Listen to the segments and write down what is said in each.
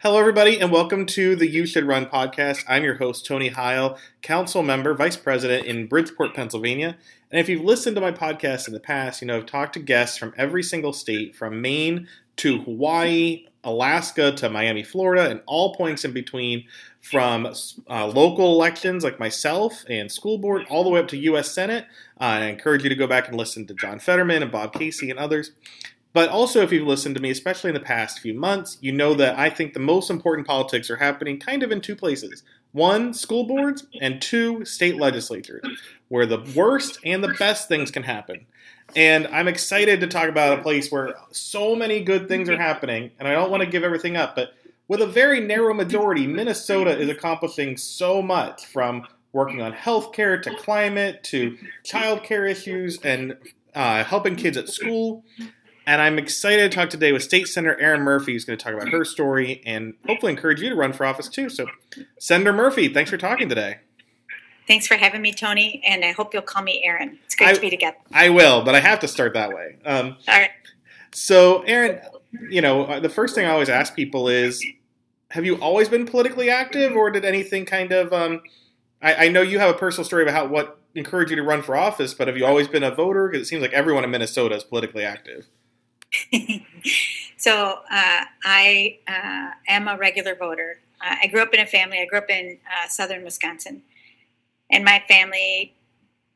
Hello, everybody, and welcome to the You Should Run podcast. I'm your host, Tony Heil, council member, vice president in Bridgeport, Pennsylvania. And if you've listened to my podcast in the past, you know I've talked to guests from every single state, from Maine to Hawaii, Alaska to Miami, Florida, and all points in between, from uh, local elections like myself and school board, all the way up to U.S. Senate. Uh, I encourage you to go back and listen to John Fetterman and Bob Casey and others. But also, if you've listened to me, especially in the past few months, you know that I think the most important politics are happening kind of in two places one, school boards, and two, state legislatures, where the worst and the best things can happen. And I'm excited to talk about a place where so many good things are happening, and I don't want to give everything up, but with a very narrow majority, Minnesota is accomplishing so much from working on healthcare to climate to childcare issues and uh, helping kids at school. And I'm excited to talk today with State Senator Erin Murphy, who's going to talk about her story and hopefully encourage you to run for office too. So, Senator Murphy, thanks for talking today. Thanks for having me, Tony, and I hope you'll call me Erin. It's great I, to be together. I will, but I have to start that way. Um, All right. So, Erin, you know, uh, the first thing I always ask people is have you always been politically active, or did anything kind of. Um, I, I know you have a personal story about how what encouraged you to run for office, but have you always been a voter? Because it seems like everyone in Minnesota is politically active. so uh, I uh, am a regular voter. Uh, I grew up in a family. I grew up in uh, southern Wisconsin, and my family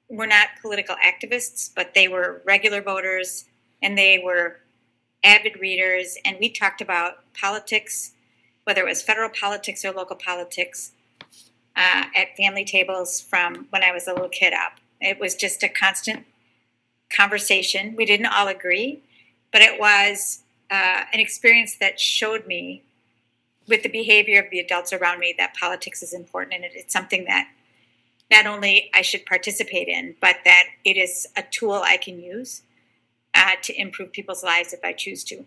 were not political activists, but they were regular voters, and they were avid readers. And we talked about politics, whether it was federal politics or local politics, uh, at family tables from when I was a little kid up. It was just a constant conversation. We didn't all agree, but it was uh, an experience that showed me with the behavior of the adults around me that politics is important and it's something that not only I should participate in, but that it is a tool I can use uh, to improve people's lives if I choose to.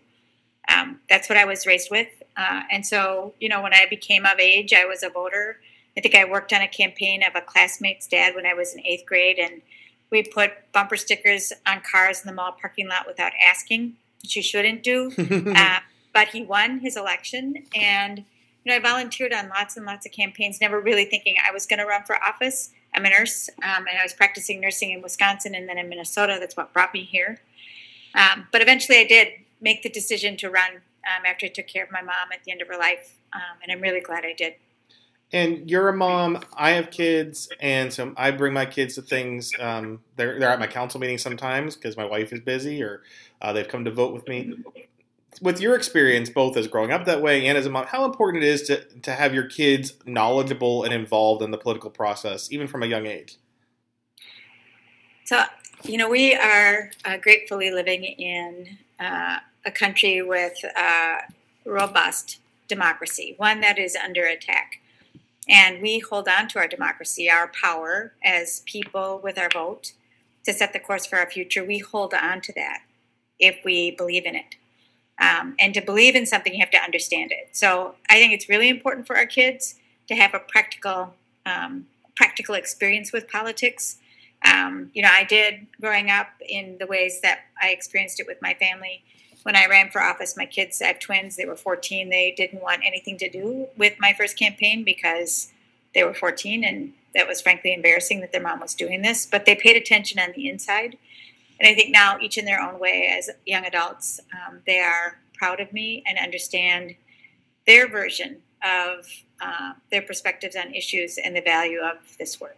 Um, that's what I was raised with. Uh, and so, you know, when I became of age, I was a voter. I think I worked on a campaign of a classmate's dad when I was in eighth grade, and we put bumper stickers on cars in the mall parking lot without asking, which you shouldn't do. uh, but he won his election, and you know I volunteered on lots and lots of campaigns, never really thinking I was going to run for office. I'm a nurse, um, and I was practicing nursing in Wisconsin and then in Minnesota. That's what brought me here. Um, but eventually, I did make the decision to run um, after I took care of my mom at the end of her life, um, and I'm really glad I did. And you're a mom. I have kids, and so I bring my kids to things. Um, they're they're at my council meetings sometimes because my wife is busy, or uh, they've come to vote with me. With your experience, both as growing up that way and as a mom, how important it is to to have your kids knowledgeable and involved in the political process, even from a young age. So, you know, we are uh, gratefully living in uh, a country with uh, robust democracy, one that is under attack. And we hold on to our democracy, our power as people with our vote to set the course for our future. We hold on to that if we believe in it. Um, and to believe in something, you have to understand it. So I think it's really important for our kids to have a practical, um, practical experience with politics. Um, you know, I did growing up in the ways that I experienced it with my family when I ran for office, my kids, I have twins, they were 14. They didn't want anything to do with my first campaign because they were 14 and that was frankly embarrassing that their mom was doing this. But they paid attention on the inside. And I think now, each in their own way, as young adults, um, they are proud of me and understand their version of uh, their perspectives on issues and the value of this work.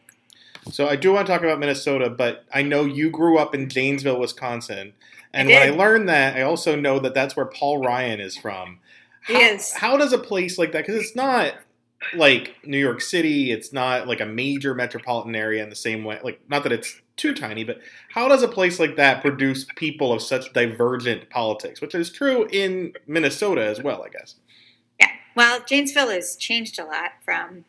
So I do want to talk about Minnesota, but I know you grew up in Janesville, Wisconsin. And when I learned that, I also know that that's where Paul Ryan is from. How, yes. How does a place like that? Because it's not like New York City. It's not like a major metropolitan area in the same way. Like, not that it's too tiny, but how does a place like that produce people of such divergent politics, which is true in Minnesota as well, I guess? Yeah. Well, Janesville has changed a lot from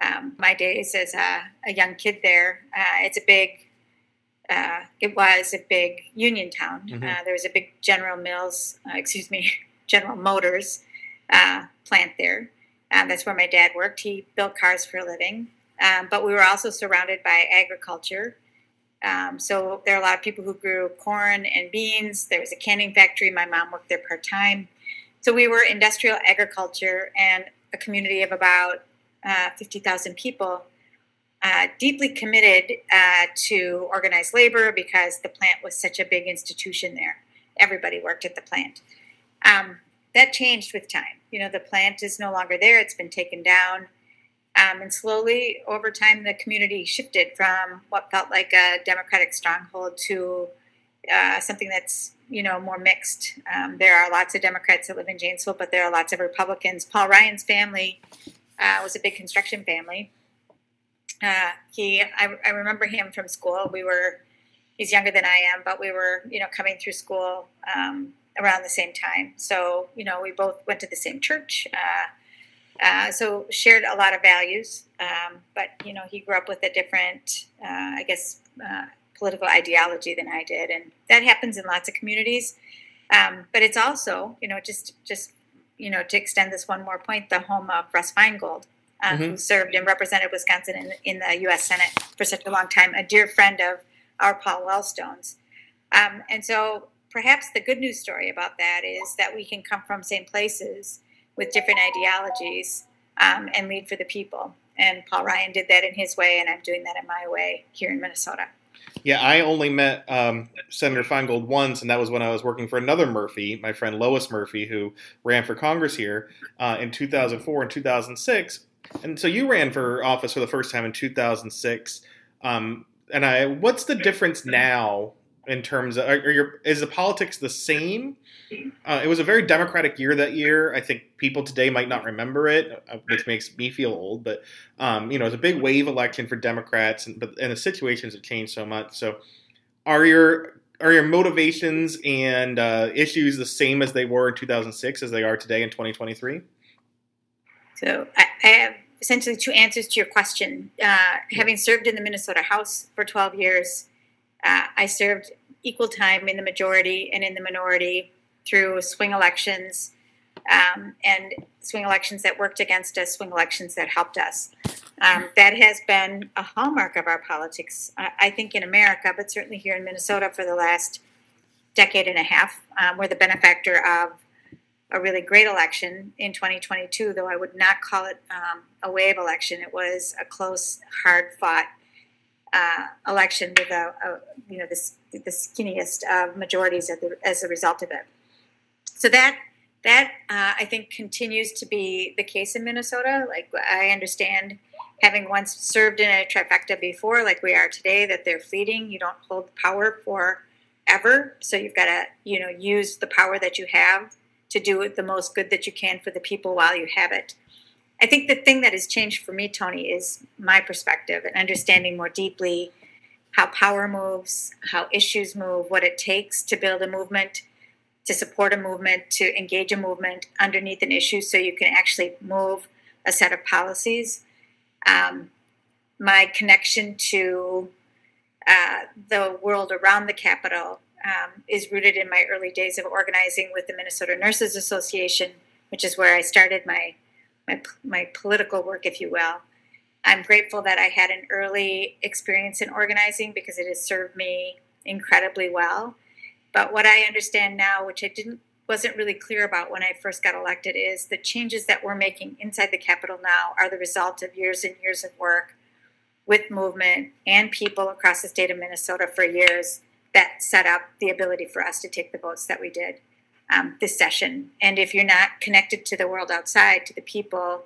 um, my days as a, a young kid there. Uh, it's a big uh, it was a big union town. Mm-hmm. Uh, there was a big General Mills, uh, excuse me, General Motors uh, plant there. Um, that's where my dad worked. He built cars for a living. Um, but we were also surrounded by agriculture. Um, so there are a lot of people who grew corn and beans. There was a canning factory. My mom worked there part time. So we were industrial agriculture and a community of about uh, 50,000 people, uh, deeply committed uh, to organized labor because the plant was such a big institution there. Everybody worked at the plant. Um, that changed with time. You know, the plant is no longer there, it's been taken down. Um, and slowly, over time, the community shifted from what felt like a Democratic stronghold to uh, something that's you know more mixed. Um, there are lots of Democrats that live in Janesville, but there are lots of Republicans. Paul Ryan's family uh, was a big construction family. Uh, he, I, I, remember him from school. We were, he's younger than I am, but we were, you know, coming through school um, around the same time. So, you know, we both went to the same church. Uh, uh, so shared a lot of values, um, but you know, he grew up with a different, uh, I guess, uh, political ideology than I did, and that happens in lots of communities. Um, but it's also, you know, just just you know, to extend this one more point, the home of Russ Feingold, uh, mm-hmm. served and represented Wisconsin in, in, the U.S. Senate for such a long time, a dear friend of our Paul Wellstone's. Um, and so perhaps the good news story about that is that we can come from same places with different ideologies um, and lead for the people. And Paul Ryan did that in his way, and I'm doing that in my way here in Minnesota. Yeah, I only met um, Senator Feingold once, and that was when I was working for another Murphy, my friend Lois Murphy, who ran for Congress here uh, in 2004 and 2006. And so you ran for office for the first time in 2006. Um, and I, what's the difference now in terms of are your, is the politics the same? Uh, it was a very democratic year that year. I think people today might not remember it, uh, which makes me feel old. But um, you know, it's a big wave election for Democrats, and but and the situations have changed so much. So, are your are your motivations and uh, issues the same as they were in 2006 as they are today in 2023? So I, I have essentially two answers to your question. Uh, having served in the Minnesota House for 12 years uh, I served equal time in the majority and in the minority through swing elections um, and swing elections that worked against us, swing elections that helped us. Um, that has been a hallmark of our politics, uh, I think, in America, but certainly here in Minnesota for the last decade and a half. Um, we're the benefactor of a really great election in 2022, though I would not call it um, a wave election. It was a close, hard fought uh, election with a, a, you know the, the skinniest of majorities the, as a result of it. So that that uh, I think continues to be the case in Minnesota. Like I understand, having once served in a trifecta before, like we are today, that they're fleeting. You don't hold power for ever, so you've got to you know use the power that you have to do the most good that you can for the people while you have it. I think the thing that has changed for me, Tony, is my perspective and understanding more deeply how power moves, how issues move, what it takes to build a movement, to support a movement, to engage a movement underneath an issue so you can actually move a set of policies. Um, my connection to uh, the world around the Capitol um, is rooted in my early days of organizing with the Minnesota Nurses Association, which is where I started my my, my political work, if you will. I'm grateful that I had an early experience in organizing because it has served me incredibly well. But what I understand now, which I didn't wasn't really clear about when I first got elected, is the changes that we're making inside the Capitol now are the result of years and years of work with movement and people across the state of Minnesota for years that set up the ability for us to take the votes that we did um, this session. And if you're not connected to the world outside, to the people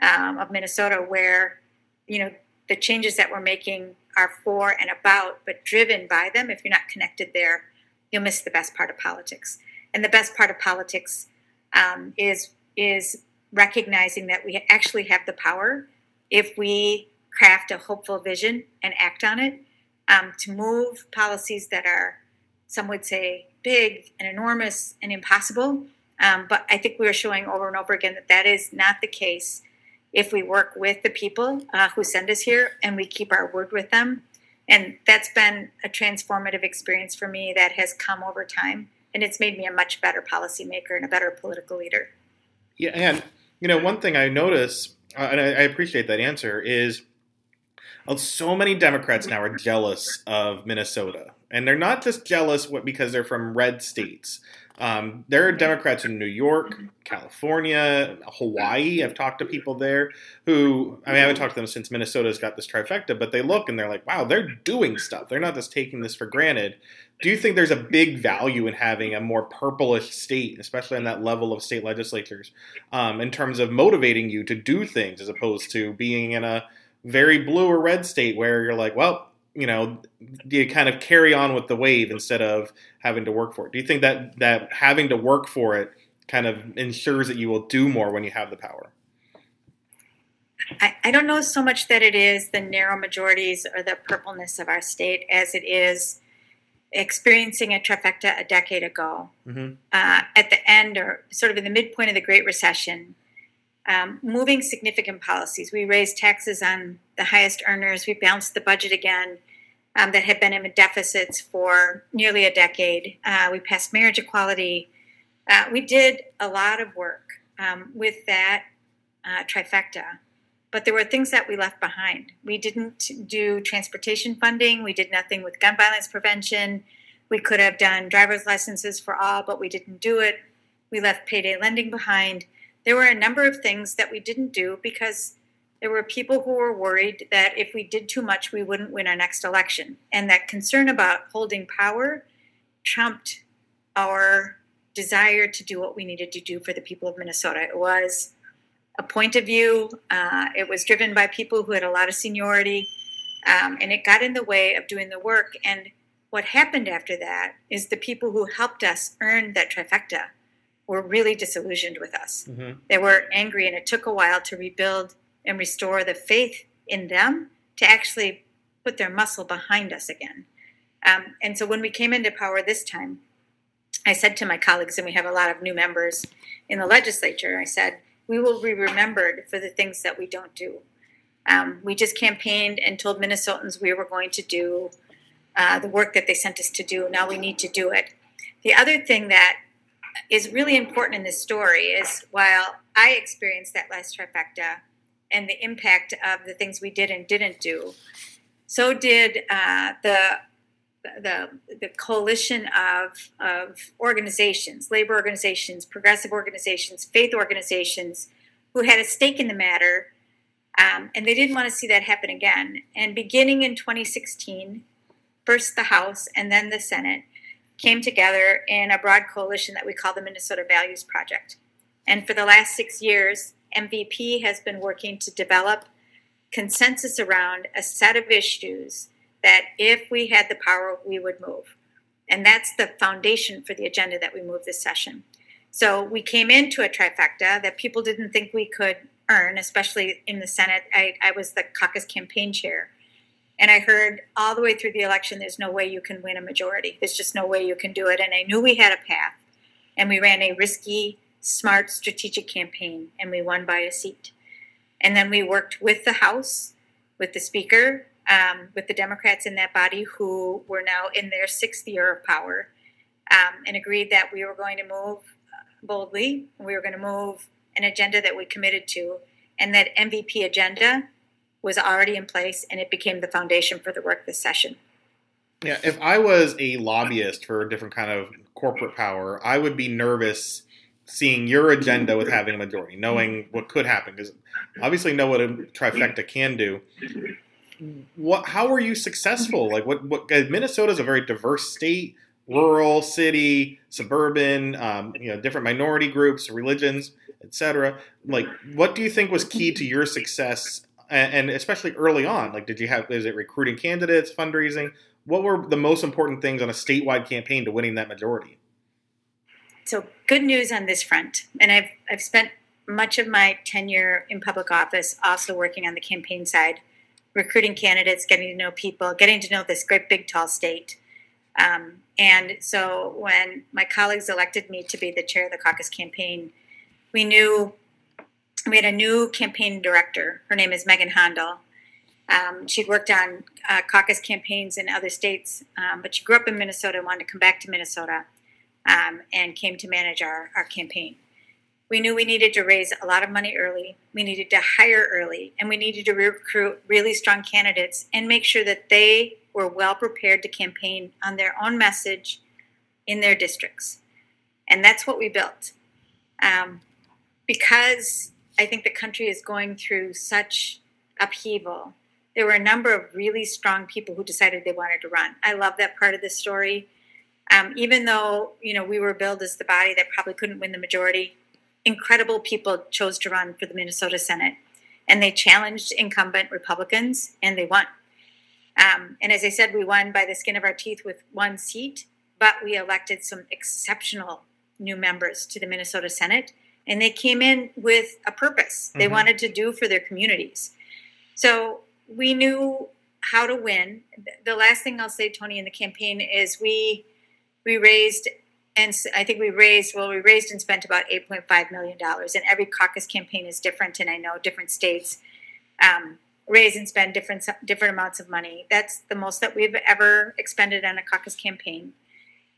um, of Minnesota, where you know the changes that we're making are for and about, but driven by them, if you're not connected there, you'll miss the best part of politics. And the best part of politics um, is is recognizing that we actually have the power if we craft a hopeful vision and act on it um, to move policies that are, some would say, big and enormous and impossible. Um, but I think we are showing over and over again that that is not the case if we work with the people uh, who send us here and we keep our word with them. And that's been a transformative experience for me that has come over time. And it's made me a much better policymaker and a better political leader. Yeah. And, you know, one thing I notice, uh, and I, I appreciate that answer, is so many Democrats now are jealous of Minnesota and they're not just jealous because they're from red states. Um, there are Democrats in New York, California, Hawaii. I've talked to people there who, I mean, I haven't talked to them since Minnesota's got this trifecta, but they look and they're like, wow, they're doing stuff. They're not just taking this for granted. Do you think there's a big value in having a more purplish state, especially on that level of state legislatures, um, in terms of motivating you to do things as opposed to being in a very blue or red state where you're like, well, you know, you kind of carry on with the wave instead of having to work for it. Do you think that that having to work for it kind of ensures that you will do more when you have the power? I, I don't know so much that it is the narrow majorities or the purpleness of our state as it is experiencing a trifecta a decade ago. Mm-hmm. Uh, at the end, or sort of in the midpoint of the Great Recession, um, moving significant policies. We raised taxes on the highest earners. We balanced the budget again um, that had been in deficits for nearly a decade. Uh, we passed marriage equality. Uh, we did a lot of work um, with that uh, trifecta, but there were things that we left behind. We didn't do transportation funding. We did nothing with gun violence prevention. We could have done driver's licenses for all, but we didn't do it. We left payday lending behind. There were a number of things that we didn't do because there were people who were worried that if we did too much, we wouldn't win our next election. And that concern about holding power trumped our desire to do what we needed to do for the people of Minnesota. It was a point of view, uh, it was driven by people who had a lot of seniority, um, and it got in the way of doing the work. And what happened after that is the people who helped us earn that trifecta were really disillusioned with us. Mm-hmm. They were angry, and it took a while to rebuild and restore the faith in them to actually put their muscle behind us again. Um, and so when we came into power this time, I said to my colleagues, and we have a lot of new members in the legislature, I said, we will be remembered for the things that we don't do. Um, we just campaigned and told Minnesotans we were going to do uh, the work that they sent us to do. Now we need to do it. The other thing that is really important in this story is while I experienced that last trifecta, and the impact of the things we did and didn't do. So did uh, the the the coalition of of organizations, labor organizations, progressive organizations, faith organizations, who had a stake in the matter, um, and they didn't want to see that happen again. And beginning in 2016, first the House and then the Senate came together in a broad coalition that we call the Minnesota Values Project. And for the last six years, MVP has been working to develop consensus around a set of issues that if we had the power, we would move. And that's the foundation for the agenda that we move this session. So we came into a trifecta that people didn't think we could earn, especially in the Senate. I, I was the caucus campaign chair. And I heard all the way through the election, there's no way you can win a majority. There's just no way you can do it. And I knew we had a path. And we ran a risky smart strategic campaign and we won by a seat. And then we worked with the House, with the Speaker, um, with the Democrats in that body who were now in their sixth year of power um, and agreed that we were going to move boldly. We were going to move an agenda that we committed to, and that MVP agenda was already in place and it became the foundation for the work this session. Yeah, if I was a lobbyist for a different kind of corporate power, I would be nervous seeing your agenda with having a majority, knowing what could happen, because obviously know what a trifecta can do. What? How were you successful? Like, what? What? Minnesota is a very diverse state, rural, city, suburban, um, you know, different minority groups, religions, etc. Like, what do you think was key to your success, and, especially early on? Like, did you have? Is it recruiting candidates, fundraising? What were the most important things on a statewide campaign to winning that majority? So good news on this front, and I've I've spent much of my tenure in public office also working on the campaign side, recruiting candidates, getting to know people, getting to know this great big tall state. Um, and so when my colleagues elected me to be the chair of the caucus campaign, we knew we had a new campaign director. Her name is Megan Handel. Um, she'd worked on uh, caucus campaigns in other states, um, but she grew up in Minnesota and wanted to come back to Minnesota um, and came to manage our, our campaign. We knew we needed to raise a lot of money early, we needed to hire early, and we needed to recruit really strong candidates and make sure that they were well prepared to campaign on their own message in their districts. And that's what we built. Um, because I think the country is going through such upheaval, there were a number of really strong people who decided they wanted to run. I love that part of the story. Um, even though you know we were billed as the body that probably couldn't win the majority, incredible people chose to run for the Minnesota Senate, and they challenged incumbent Republicans, and they won. Um, and as I said, we won by the skin of our teeth with one seat, but we elected some exceptional new members to the Minnesota Senate, and they came in with a purpose. They mm-hmm. wanted to do for their communities. So we knew how to win. The last thing I'll say, Tony, in the campaign is we we raised and I think we raised well we raised and spent about 8.5 million dollars. And every caucus campaign is different, and I know different states um, raise and spend different different amounts of money. That's the most that we've ever expended on a caucus campaign.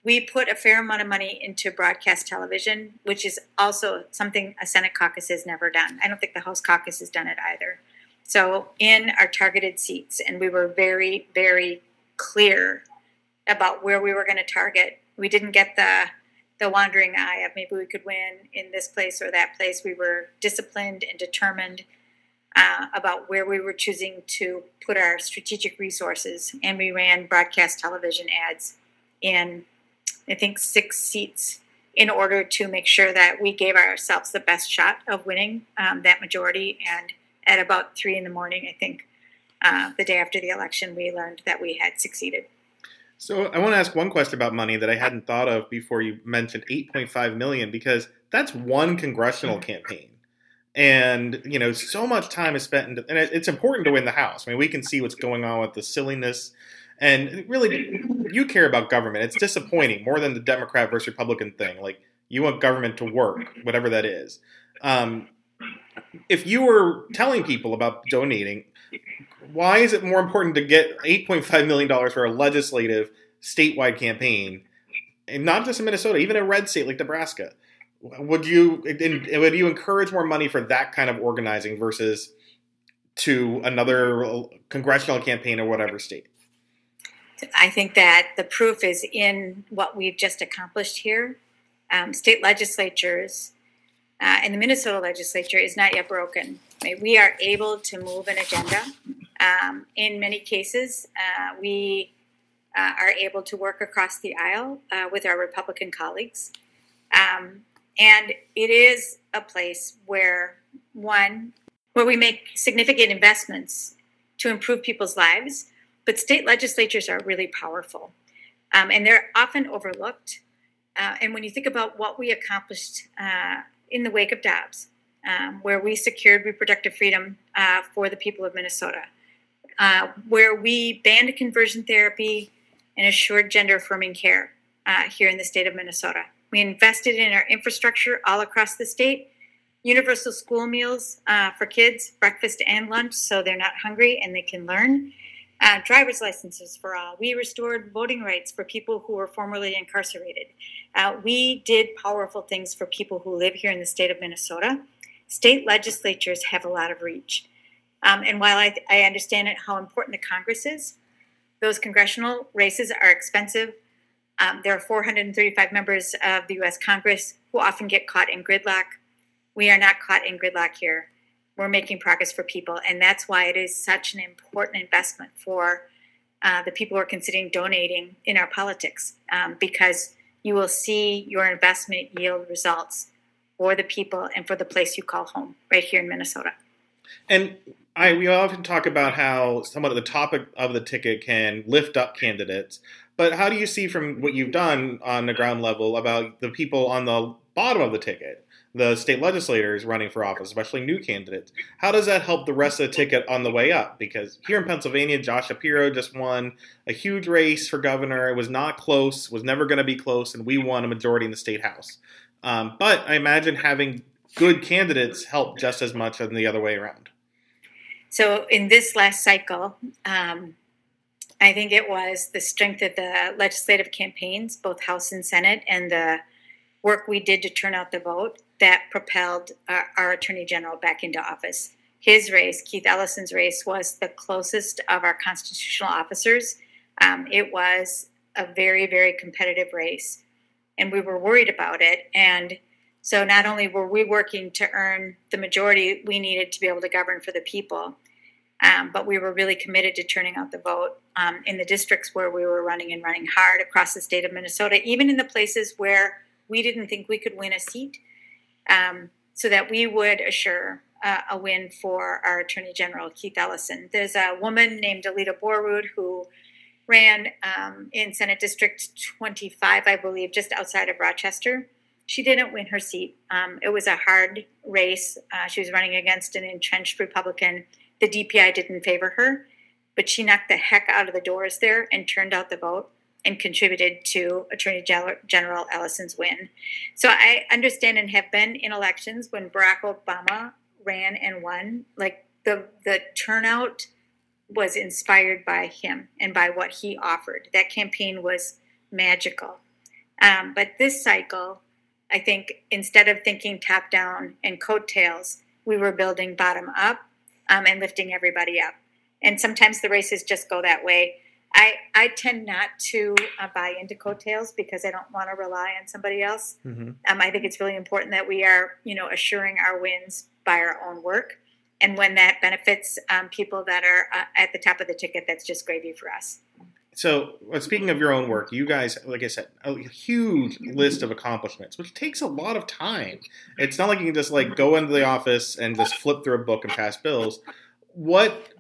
We put a fair amount of money into broadcast television, which is also something a Senate caucus has never done. I don't think the House caucus has done it either. So, in our targeted seats, and we were very, very clear about where we were going to target. We didn't get the the wandering eye of maybe we could win in this place or that place. We were disciplined and determined uh, about where we were choosing to put our strategic resources, and we ran broadcast television ads in I think six seats in order to make sure that we gave ourselves the best shot of winning um, that majority. And at about three in the morning, I think uh, the day after the election, we learned that we had succeeded. So I want to ask one question about money that I hadn't thought of before you mentioned 8.5 million because that's one congressional mm-hmm. campaign. And you know, so much time is spent, in, and it's important to win the House. I mean, we can see what's going on with the silliness and really, you care about government. It's disappointing more than the Democrat versus Republican thing. Like you want government to work, whatever that is. Um, if you were telling people about donating, why is it more important to get $8.5 million for a legislative statewide campaign, and not just in Minnesota, even a red state like Nebraska? Would you would you encourage more money for that kind of organizing versus to another congressional campaign or whatever state? I think that the proof is in what we've just accomplished here. Um, state legislatures uh, and the Minnesota legislature is not yet broken. We are able to move an agenda. Um, in many cases, uh, we uh, are able to work across the aisle uh, with our Republican colleagues. Um, and it is a place where, one, where we make significant investments to improve people's lives but state legislatures are really powerful, um, and they're often overlooked. Uh, and when you think about what we accomplished uh, in the wake of Dobbs, um, where we secured reproductive freedom uh, for the people of Minnesota, uh, where we banned conversion therapy and assured gender affirming care uh, here in the state of Minnesota. We invested in our infrastructure all across the state, universal school meals uh, for kids, breakfast and lunch, so they're not hungry and they can learn uh, driver's licenses for all. We restored voting rights for people who were formerly incarcerated. Uh, we did powerful things for people who live here in the state of Minnesota. State legislatures have a lot of reach. Um, and while I, I understand it, how important the Congress is, those congressional races are expensive. Um, there are 435 members of the U.S. Congress who often get caught in gridlock. We are not caught in gridlock here we're making progress for people. And that's why it is such an important investment for uh, the people who are considering donating in our politics, um, because you will see your investment yield results for the people and for the place you call home right here in Minnesota. And I, we often talk about how somewhat of the topic of the ticket can lift up candidates, but how do you see from what you've done on the ground level about the people on the bottom of the ticket? The state legislators running for office, especially new candidates. How does that help the rest of the ticket on the way up? Because here in Pennsylvania, Josh Shapiro just won a huge race for governor. It was not close, was never going to be close, and we won a majority in the state house. Um, but I imagine having good candidates help just as much as the other way around. So in this last cycle, um, I think it was the strength of the legislative campaigns, both House and Senate, and the work we did to turn out the vote that propelled our, our, Attorney General back into office. His race, Keith Ellison's race, was the closest of our constitutional officers Um, it was a very, very competitive race, and we were worried about it. And so, not only were we working to earn the majority we needed to be able to govern for the people, um, but we were really committed to turning out the vote um, in the districts where we were running and running hard across the state of Minnesota, even in the places where we didn't think we could win a seat, um, so that we would assure uh, a win for our Attorney General, Keith Ellison. There's a woman named Aleta Borrud who ran um, in Senate District 25, I believe, just outside of Rochester. She didn't win her seat. Um, it was a hard race. Uh, she was running against an entrenched Republican. The DPI didn't favor her, but she knocked the heck out of the doors there and turned out the vote and contributed to Attorney General Ellison's win. So I understand and have been in elections when Barack Obama ran and won. Like the the turnout was inspired by him and by what he offered. That campaign was magical. Um, but this cycle, I think, instead of thinking top down and coattails, we were building bottom up um, and lifting everybody up. And sometimes the races just go that way. I, I tend not to uh, buy into coattails because I don't want to rely on somebody else. Mm-hmm. Um, I think it's really important that we are, you know, assuring our wins by our own work and when that benefits um, people that are uh, at the top of the ticket, that's just gravy for us. So, speaking of your own work, you guys, like I said, a huge list of accomplishments, which takes a lot of time. It's not like you can just like go into the office and just flip through a book and pass bills. What,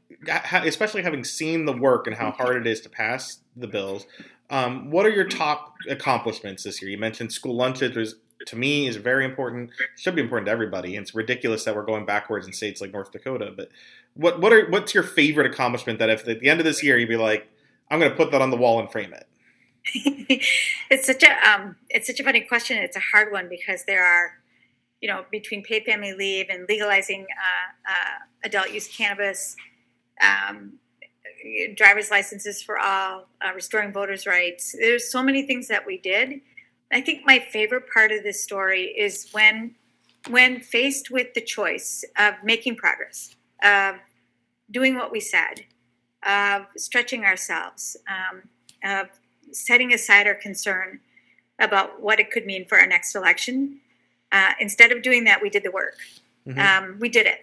especially having seen the work and how hard it is to pass the bills, um, what are your top accomplishments this year? You mentioned school lunches. There's to me is very important. Should be important to everybody. And it's ridiculous that we're going backwards in states like North Dakota. But what what are what's your favorite accomplishment that if at the end of this year you'd be like, I'm going to put that on the wall and frame it? it's such a um, it's such a funny question. It's a hard one because there are, you know, between paid family leave and legalizing uh, uh, adult use cannabis, um, driver's licenses for all, uh, restoring voters' rights. There's so many things that we did I think my favorite part of this story is when when faced with the choice of making progress, of doing what we said, of stretching ourselves, um, of setting aside our concern about what it could mean for our next election. Uh, instead of doing that, we did the work. Mm-hmm. Um, we did it.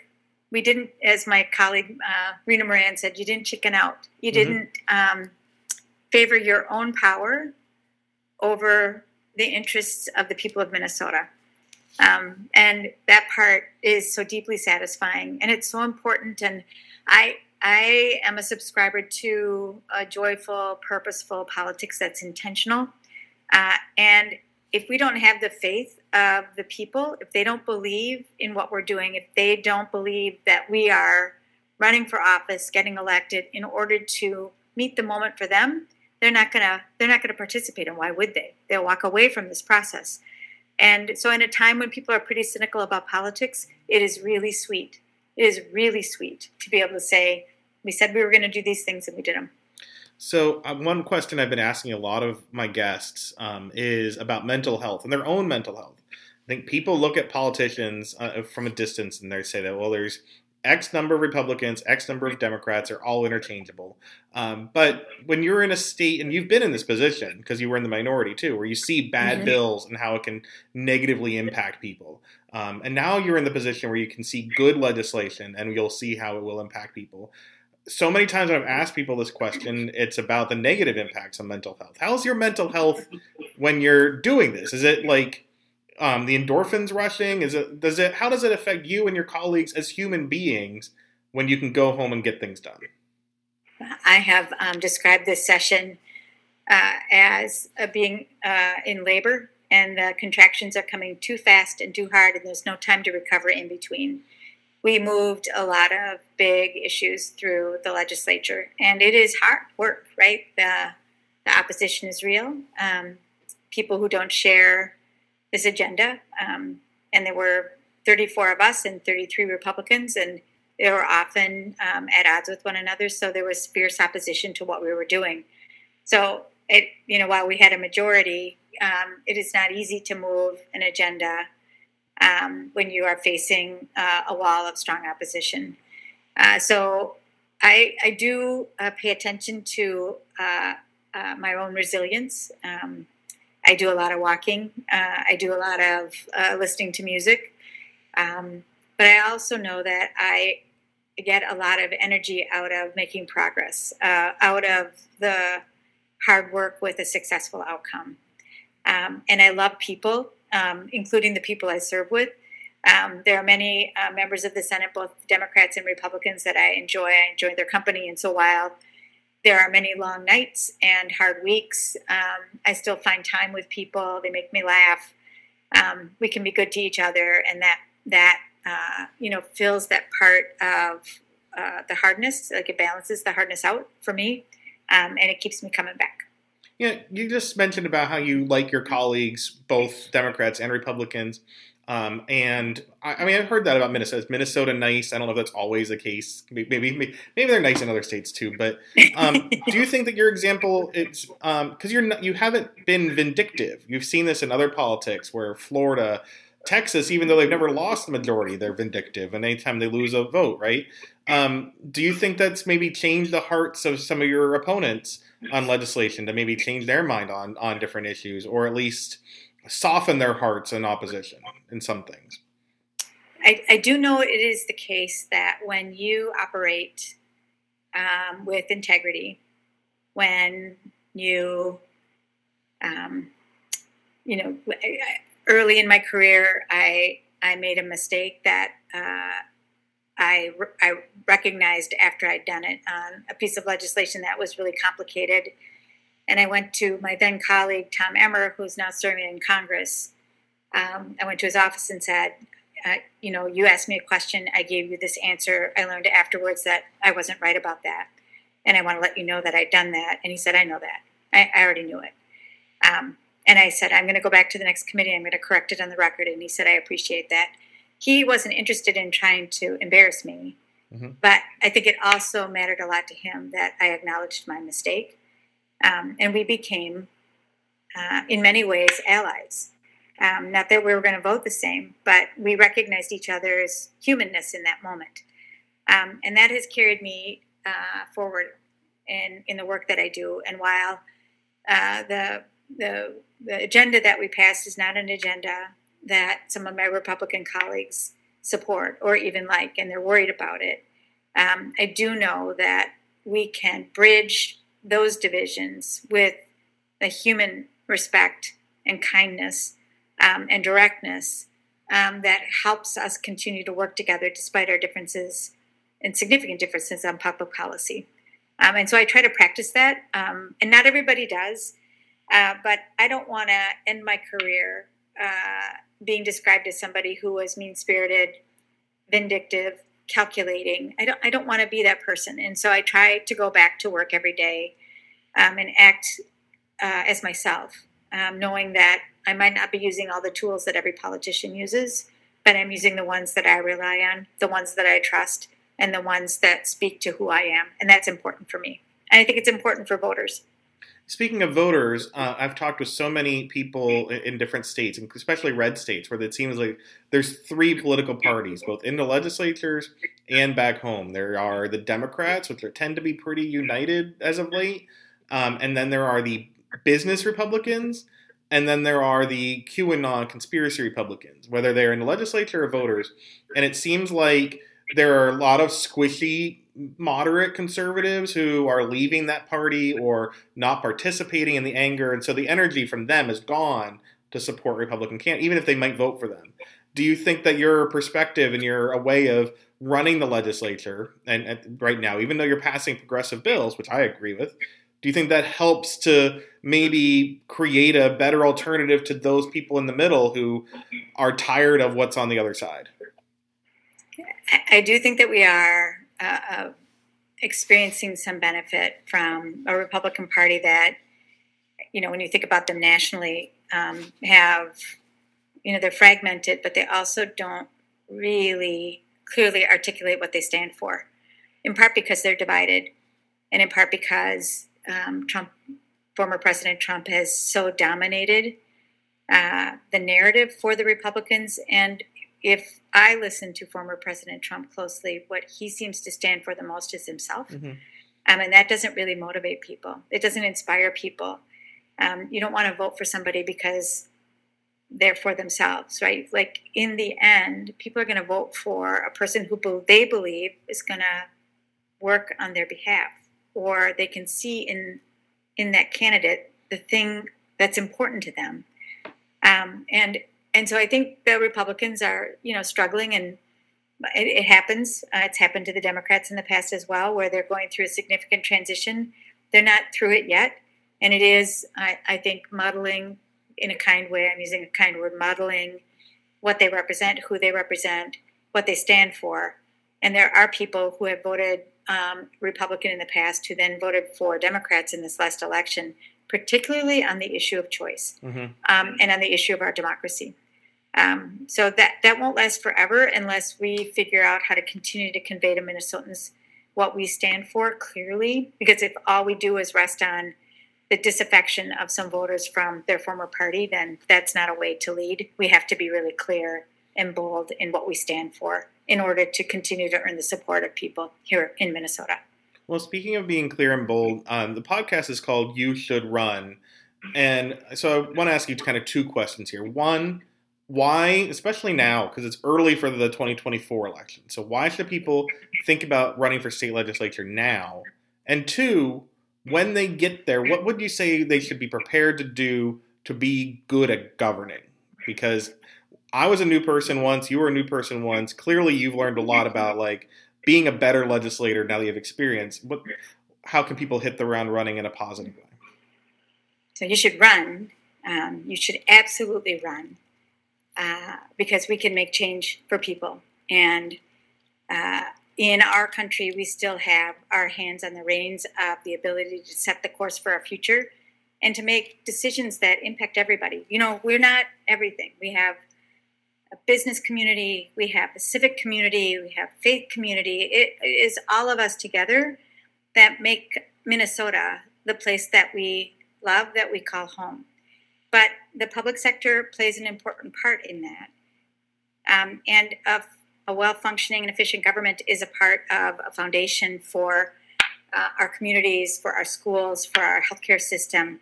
We didn't, as my colleague uh, Rena Moran said, you didn't chicken out. You mm-hmm. didn't um, favor your own power over the interests of the people of Minnesota. Um, and that part is so deeply satisfying and it's so important. And I, I am a subscriber to a joyful, purposeful politics that's intentional. Uh, and if we don't have the faith of the people, if they don't believe in what we're doing, if they don't believe that we are running for office, getting elected in order to meet the moment for them, they're not gonna they're not gonna participate and why would they? They'll walk away from this process. And so in a time when people are pretty cynical about politics it is really sweet. It is really sweet to be able to say we said we were going to do these things and we did them so uh, one question i've been asking a lot of my guests um, is about mental health and their own mental health i think people look at politicians uh, from a distance and they say that well there's X number of Republicans, X number of Democrats are all interchangeable. Um, but when you're in a state, and you've been in this position because you were in the minority too, where you see bad mm-hmm. bills and how it can negatively impact people. Um, and now you're in the position where you can see good legislation and you'll see how it will impact people. So many times I've asked people this question, it's about the negative impacts on mental health. How's your mental health when you're doing this? Is it like um, the endorphins rushing? Is it does it how does it affect you and your colleagues as human beings when you can go home and get things done? I have um, described this session uh, as uh, being uh, in labor, and the contractions are coming too fast and too hard, and there's no time to recover in between. We moved a lot of big issues through the legislature, and it is hard work, right? The, the opposition is real. Um, people who don't share this agenda. Um, and there were 34 of us and 33 Republicans, and they were often um, at odds with one another. So there was fierce opposition to what we were doing. So it, you know, while we had a majority, um, it is not easy to move an agenda um, when you are facing uh, a wall of strong opposition. Uh, so I, I do uh, pay attention to uh, uh, my own resilience. Um, I do a lot of walking. Uh, I do a lot of listening to music. Um, but I also know that I get a lot of energy out of making progress, out of the hard work with a successful outcome. Um, and I love people, um, including the people I serve with. Um, there are many uh, members of the Senate, both Democrats and Republicans, that I enjoy. I enjoy their company. And so while there are many long nights and hard weeks, um, I still find time with people. They make me laugh. Um, we can be good to each other, and that that uh, you know fills that part of uh, the hardness. Like it balances the hardness out for me, um, and it keeps me coming back. Yeah, you just mentioned about how you like your colleagues, both Democrats and Republicans. Um, and I, I, mean, I've heard that about Minnesota. Is Minnesota nice? I don't know if that's always the case. Maybe maybe, maybe they're nice in other states too. But um, do you think that your example it's because um, you're not, you haven't been vindictive? You've seen this in other politics where Florida, Texas, even though they've never lost the majority, they're vindictive, and anytime they lose a vote, right? Um, do you think that's maybe changed the hearts of some of your opponents on legislation to maybe change their mind on on different issues, or at least soften their hearts in opposition in some things. I, I do know it is the case that when you operate um, with integrity, when you, um, you know, early in my career, I I made a mistake that uh, I I recognized after I'd done it on a piece of legislation that was really complicated and I went to my then colleague, Tom Emmer, who's now serving in Congress. Um, I went to his office and said, uh, You know, you asked me a question, I gave you this answer. I learned afterwards that I wasn't right about that. And I want to let you know that I'd done that. And he said, I know that. I, I already knew it. Um, and I said, I'm going to go back to the next committee. I'm going to correct it on the record. And he said, I appreciate that. He wasn't interested in trying to embarrass me. Mm-hmm. But I think it also mattered a lot to him that I acknowledged my mistake um, and we became, uh, in many ways, allies. Um, not that we were going to vote the same, but we recognized each other's humanness in that moment. Um, and that has carried me uh, forward in, in the work that I do. And while uh, the, the, the agenda that we passed is not an agenda that some of my Republican colleagues support or even like, and they're worried about it, um, I do know that we can bridge those divisions with a human respect and kindness um, and directness um, that helps us continue to work together despite our differences and significant differences on public policy. Um, and so I try to practice that, um, and not everybody does. Uh, but I don't want to end my career uh, being described as somebody who was mean spirited, vindictive, calculating. I don't I don't want to be that person, and so I try to go back to work every day um, and act uh, as myself, um, knowing that I might not be using all the tools that every politician uses, but I'm using the ones that I rely on, the ones that I trust, and the ones that speak to who I am, and that's important for me. And I think it's important for voters. Speaking of voters, uh, I've talked with so many people in different states, especially red states, where it seems like there's three political parties, both in the legislatures and back home. There are the Democrats, which are, tend to be pretty united as of late, um, and then there are the business Republicans, and then there are the QAnon conspiracy Republicans, whether they're in the legislature or voters. And it seems like there are a lot of squishy moderate conservatives who are leaving that party or not participating in the anger, and so the energy from them is gone to support Republican candidates, even if they might vote for them. Do you think that your perspective and your a way of running the legislature, and, and right now, even though you're passing progressive bills, which I agree with, do you think that helps to maybe create a better alternative to those people in the middle who are tired of what's on the other side? I do think that we are uh, experiencing some benefit from a Republican Party that, you know, when you think about them nationally, um, have, you know, they're fragmented, but they also don't really clearly articulate what they stand for, in part because they're divided, and in part because um, Trump, former President Trump, has so dominated uh, the narrative for the Republicans. And if I listen to former President Trump closely, what he seems to stand for the most is himself. Mm-hmm. Um, and that doesn't really motivate people. It doesn't inspire people. Um, you don't want to vote for somebody because they're for themselves, right? Like in the end, people are going to vote for a person who they believe is going to work on their behalf, or they can see in in that candidate the thing that's important to them. Um, and and so I think the Republicans are you know struggling, and it, it happens. Uh, it's happened to the Democrats in the past as well, where they're going through a significant transition. They're not through it yet, and it is I, I think modeling in a kind way. I'm using a kind word, modeling what they represent, who they represent, what they stand for. And there are people who have voted um, Republican in the past who then voted for Democrats in this last election, particularly on the issue of choice mm-hmm. um, and on the issue of our democracy. Um, so that that won't last forever unless we figure out how to continue to convey to Minnesotans what we stand for clearly. Because if all we do is rest on the disaffection of some voters from their former party, then that's not a way to lead. We have to be really clear and bold in what we stand for in order to continue to earn the support of people here in Minnesota. Well, speaking of being clear and bold, um, the podcast is called You Should Run. And so I want to ask you kind of two questions here. One, why, especially now, because it's early for the 2024 election, so why should people think about running for state legislature now? And two, when they get there, what would you say they should be prepared to do to be good at governing? Because I was a new person once, you were a new person once. Clearly, you've learned a lot about like being a better legislator now that you have experience. What, how can people hit the ground running in a positive way? So you should run. Um, you should absolutely run uh, because we can make change for people. And uh, in our country, we still have our hands on the reins of the ability to set the course for our future and to make decisions that impact everybody. You know, we're not everything. We have a business community, we have a civic community, we have faith community. It is all of us together that make Minnesota the place that we love, that we call home. But the public sector plays an important part in that. Um, and of a well functioning and efficient government is a part of a foundation for uh, our communities, for our schools, for our healthcare system,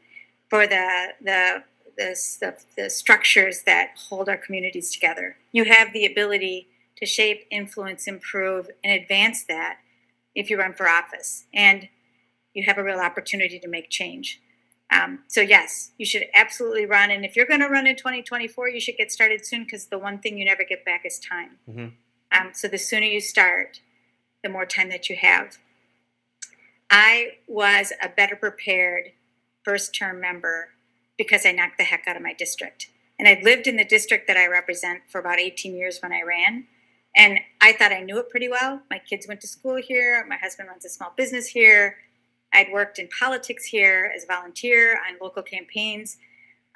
for the, the, the, the, the structures that hold our communities together. You have the ability to shape, influence, improve, and advance that if you run for office. And you have a real opportunity to make change. Um, so, yes, you should absolutely run. And if you're going to run in 2024, you should get started soon because the one thing you never get back is time. Mm-hmm. Um, so the sooner you start, the more time that you have. I was a better prepared first term member because I knocked the heck out of my district. And I'd lived in the district that I represent for about 18 years when I ran. And I thought I knew it pretty well. My kids went to school here. My husband runs a small business here. I'd worked in politics here as a volunteer on local campaigns.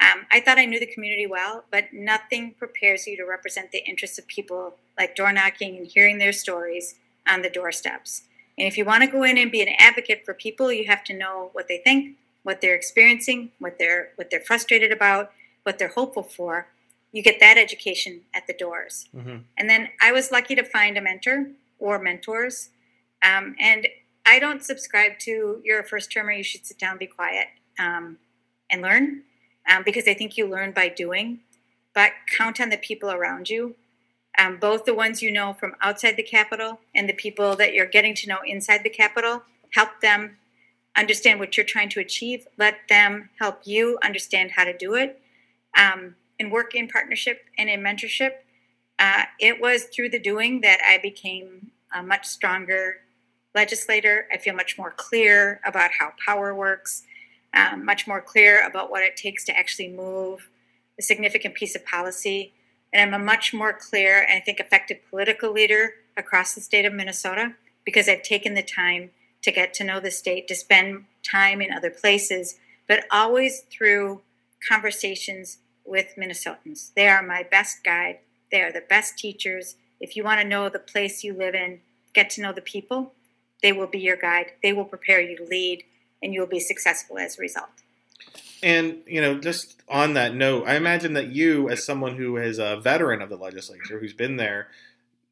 Um, I thought I knew the community well, but nothing prepares you to represent the interests of people like door knocking and hearing their stories on the doorsteps. And if you want to go in and be an advocate for people, you have to know what they think, what they're experiencing, what they're what they're frustrated about, what they're hopeful for. You get that education at the doors. Mm-hmm. And then I was lucky to find a mentor or mentors. Um, and I don't subscribe to you're a first termer, you should sit down, be quiet, um, and learn um, because I think you learn by doing. But count on the people around you, um, both the ones you know from outside the capital and the people that you're getting to know inside the capital. Help them understand what you're trying to achieve. Let them help you understand how to do it um, and work in partnership and in mentorship. Uh, it was through the doing that I became a much stronger legislator. I feel much more clear about how power works um, much more clear about what it takes to actually move a significant piece of policy. And I'm a much more clear and I think effective political leader across the state of Minnesota because I've taken the time to get to know the state, to spend time in other places, but always through conversations with Minnesotans. They are my best guide, they are the best teachers. If you want to know the place you live in, get to know the people, they will be your guide. They will prepare you to lead and you'll be successful as a result. And you know, just on that note, I imagine that you, as someone who is a veteran of the legislature, who's been there,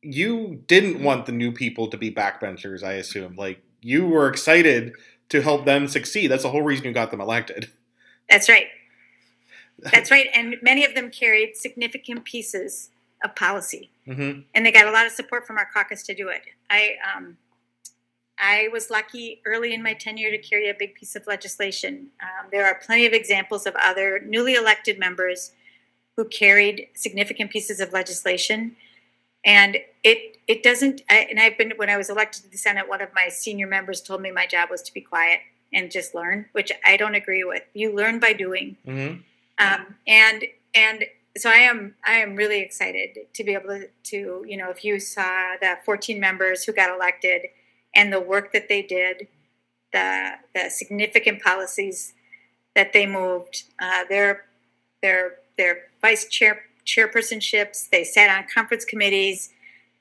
you didn't want the new people to be backbenchers. I assume, like you were excited to help them succeed. That's the whole reason you got them elected. That's right. That's right. And many of them carried significant pieces of policy, hmm and they got a lot of support from our caucus to do it. I um, I was lucky early in my tenure to carry a big piece of legislation. Um, there are plenty of examples of other newly elected members who carried significant pieces of legislation, and it it doesn't. I, and I've been when I was elected to the Senate, one of my senior members told me my job was to be quiet and just learn, which I don't agree with. You learn by doing hmm um, and and so I am I am really excited to be able to, to you know if you saw the 14 members who got elected and the work that they did, the the significant policies that they moved, uh, their their their vice chair chairpersonships, they sat on conference committees.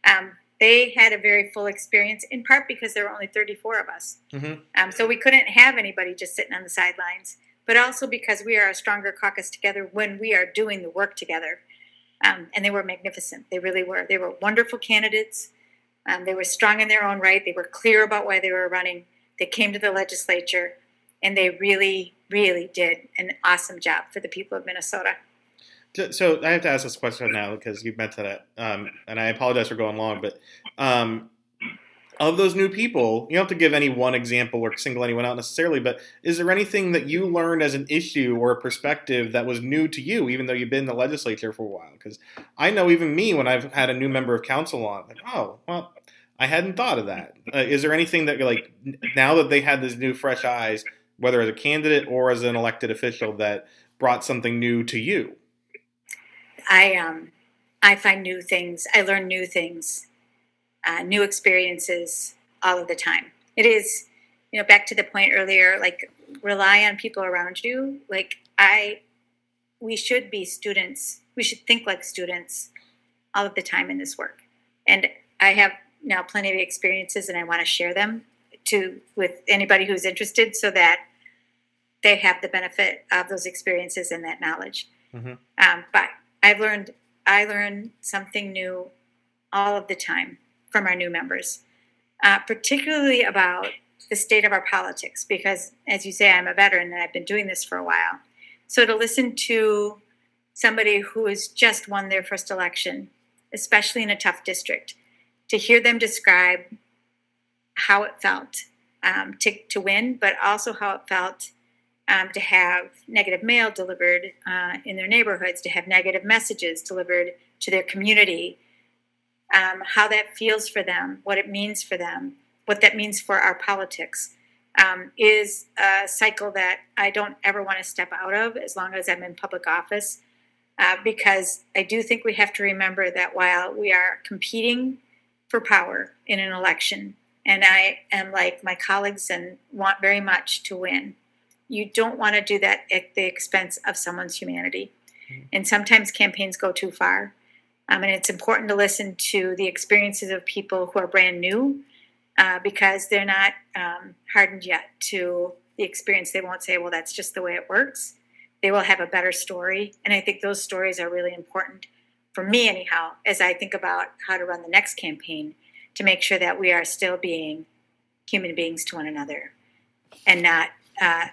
Um, they had a very full experience, in part because there were only 34 of us. hmm Um, so we couldn't have anybody just sitting on the sidelines, but also because we are a stronger caucus together when we are doing the work together. Um, and they were magnificent. They really were. They were wonderful candidates. Um, they were strong in their own right. They were clear about why they were running. They came to the legislature, and they really, really did an awesome job for the people of Minnesota. So- I have to ask this question now because you've mentioned it, um, and I apologize for going long. But um, of those new people, you don't have to give any one example or single anyone out necessarily. But is there anything that you learned as an issue or a perspective that was new to you, even though you've been in the legislature for a while? Because I know even me, when I've had a new member of council on, like, oh, well, I hadn't thought of that. Uh, is there anything that like now that they had these new fresh eyes, whether as a candidate or as an elected official, that brought something new to you? I um, I find new things. I learn new things, uh, new experiences all of the time. It is, you know, back to the point earlier. Like rely on people around you. Like I, we should be students. We should think like students all of the time in this work. And I have now plenty of experiences, and I want to share them to with anybody who's interested, so that they have the benefit of those experiences and that knowledge. Mhm. Um, but I've learned I learn something new all of the time from our new members, uh, particularly about the state of our politics. Because, as you say, I'm a veteran and I've been doing this for a while. So to listen to somebody who has just won their first election, especially in a tough district, to hear them describe how it felt um, to, to win, but also how it felt um, to have negative mail delivered uh, in their neighborhoods, to have negative messages delivered to their community, um, how that feels for them, what it means for them, what that means for our politics, um, is a cycle that I don't ever want to step out of as long as I'm in public office. Uh, because I do think we have to remember that while we are competing for power in an election, and I am like my colleagues and want very much to win, you don't want to do that at the expense of someone's humanity. And sometimes campaigns go too far. Um, and it's important to listen to the experiences of people who are brand new uh, because they're not um, hardened yet to the experience. They won't say, well, that's just the way it works. They will have a better story. And I think those stories are really important for me, anyhow, as I think about how to run the next campaign to make sure that we are still being human beings to one another and not uh,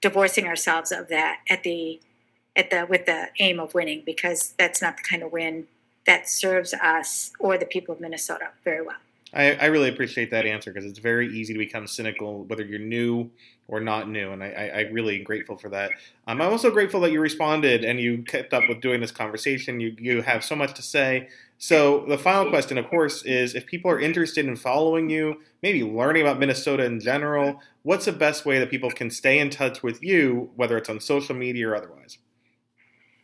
divorcing ourselves of that at the at the with the aim of winning because that's not the kind of win that serves us or the people of Minnesota very well. I, I really appreciate that answer because it's very easy to become cynical whether you're new or not new, and I, I, I really am grateful for that. Um, I'm also grateful that you responded and you kept up with doing this conversation. You you have so much to say. So the final question, of course, is if people are interested in following you, maybe learning about Minnesota in general, what's the best way that people can stay in touch with you, whether it's on social media or otherwise?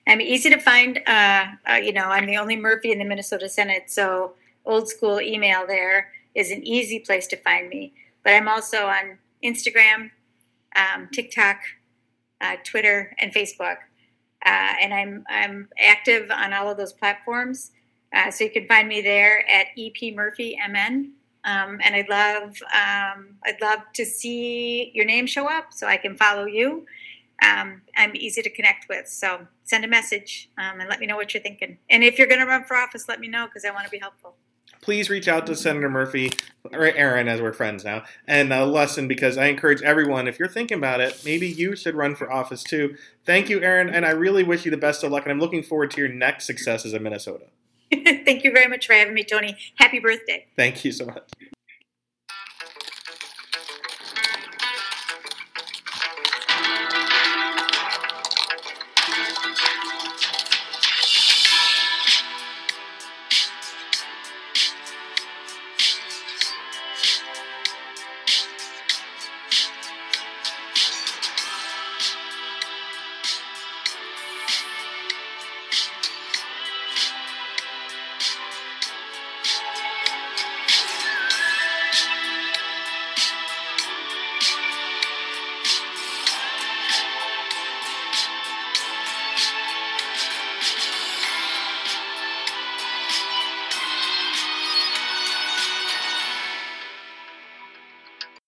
I'm easy to find. Uh, uh, you know, I'm the only Murphy in the Minnesota Senate, so old school email there is an easy place to find me. But I'm also on Instagram, um, TikTok, uh, Twitter, and Facebook, uh, and I'm I'm active on all of those platforms. Uh, so you can find me there at EP Murphy MN. Um, and I'd love um, I'd love to see your name show up so I can follow you um, I'm easy to connect with. So send a message um, and let me know what you're thinking. And if you're going to run for office, let me know because I want to be helpful. Please reach out to Senator Murphy or Erin, as we're friends now, and uh, Lesson, because I encourage everyone, if you're thinking about it, maybe you should run for office too. Thank you, Erin, and I really wish you the best of luck, and I'm looking forward to your next successes in Minnesota. Thank you very much for having me, Tony. Happy birthday. Thank you so much.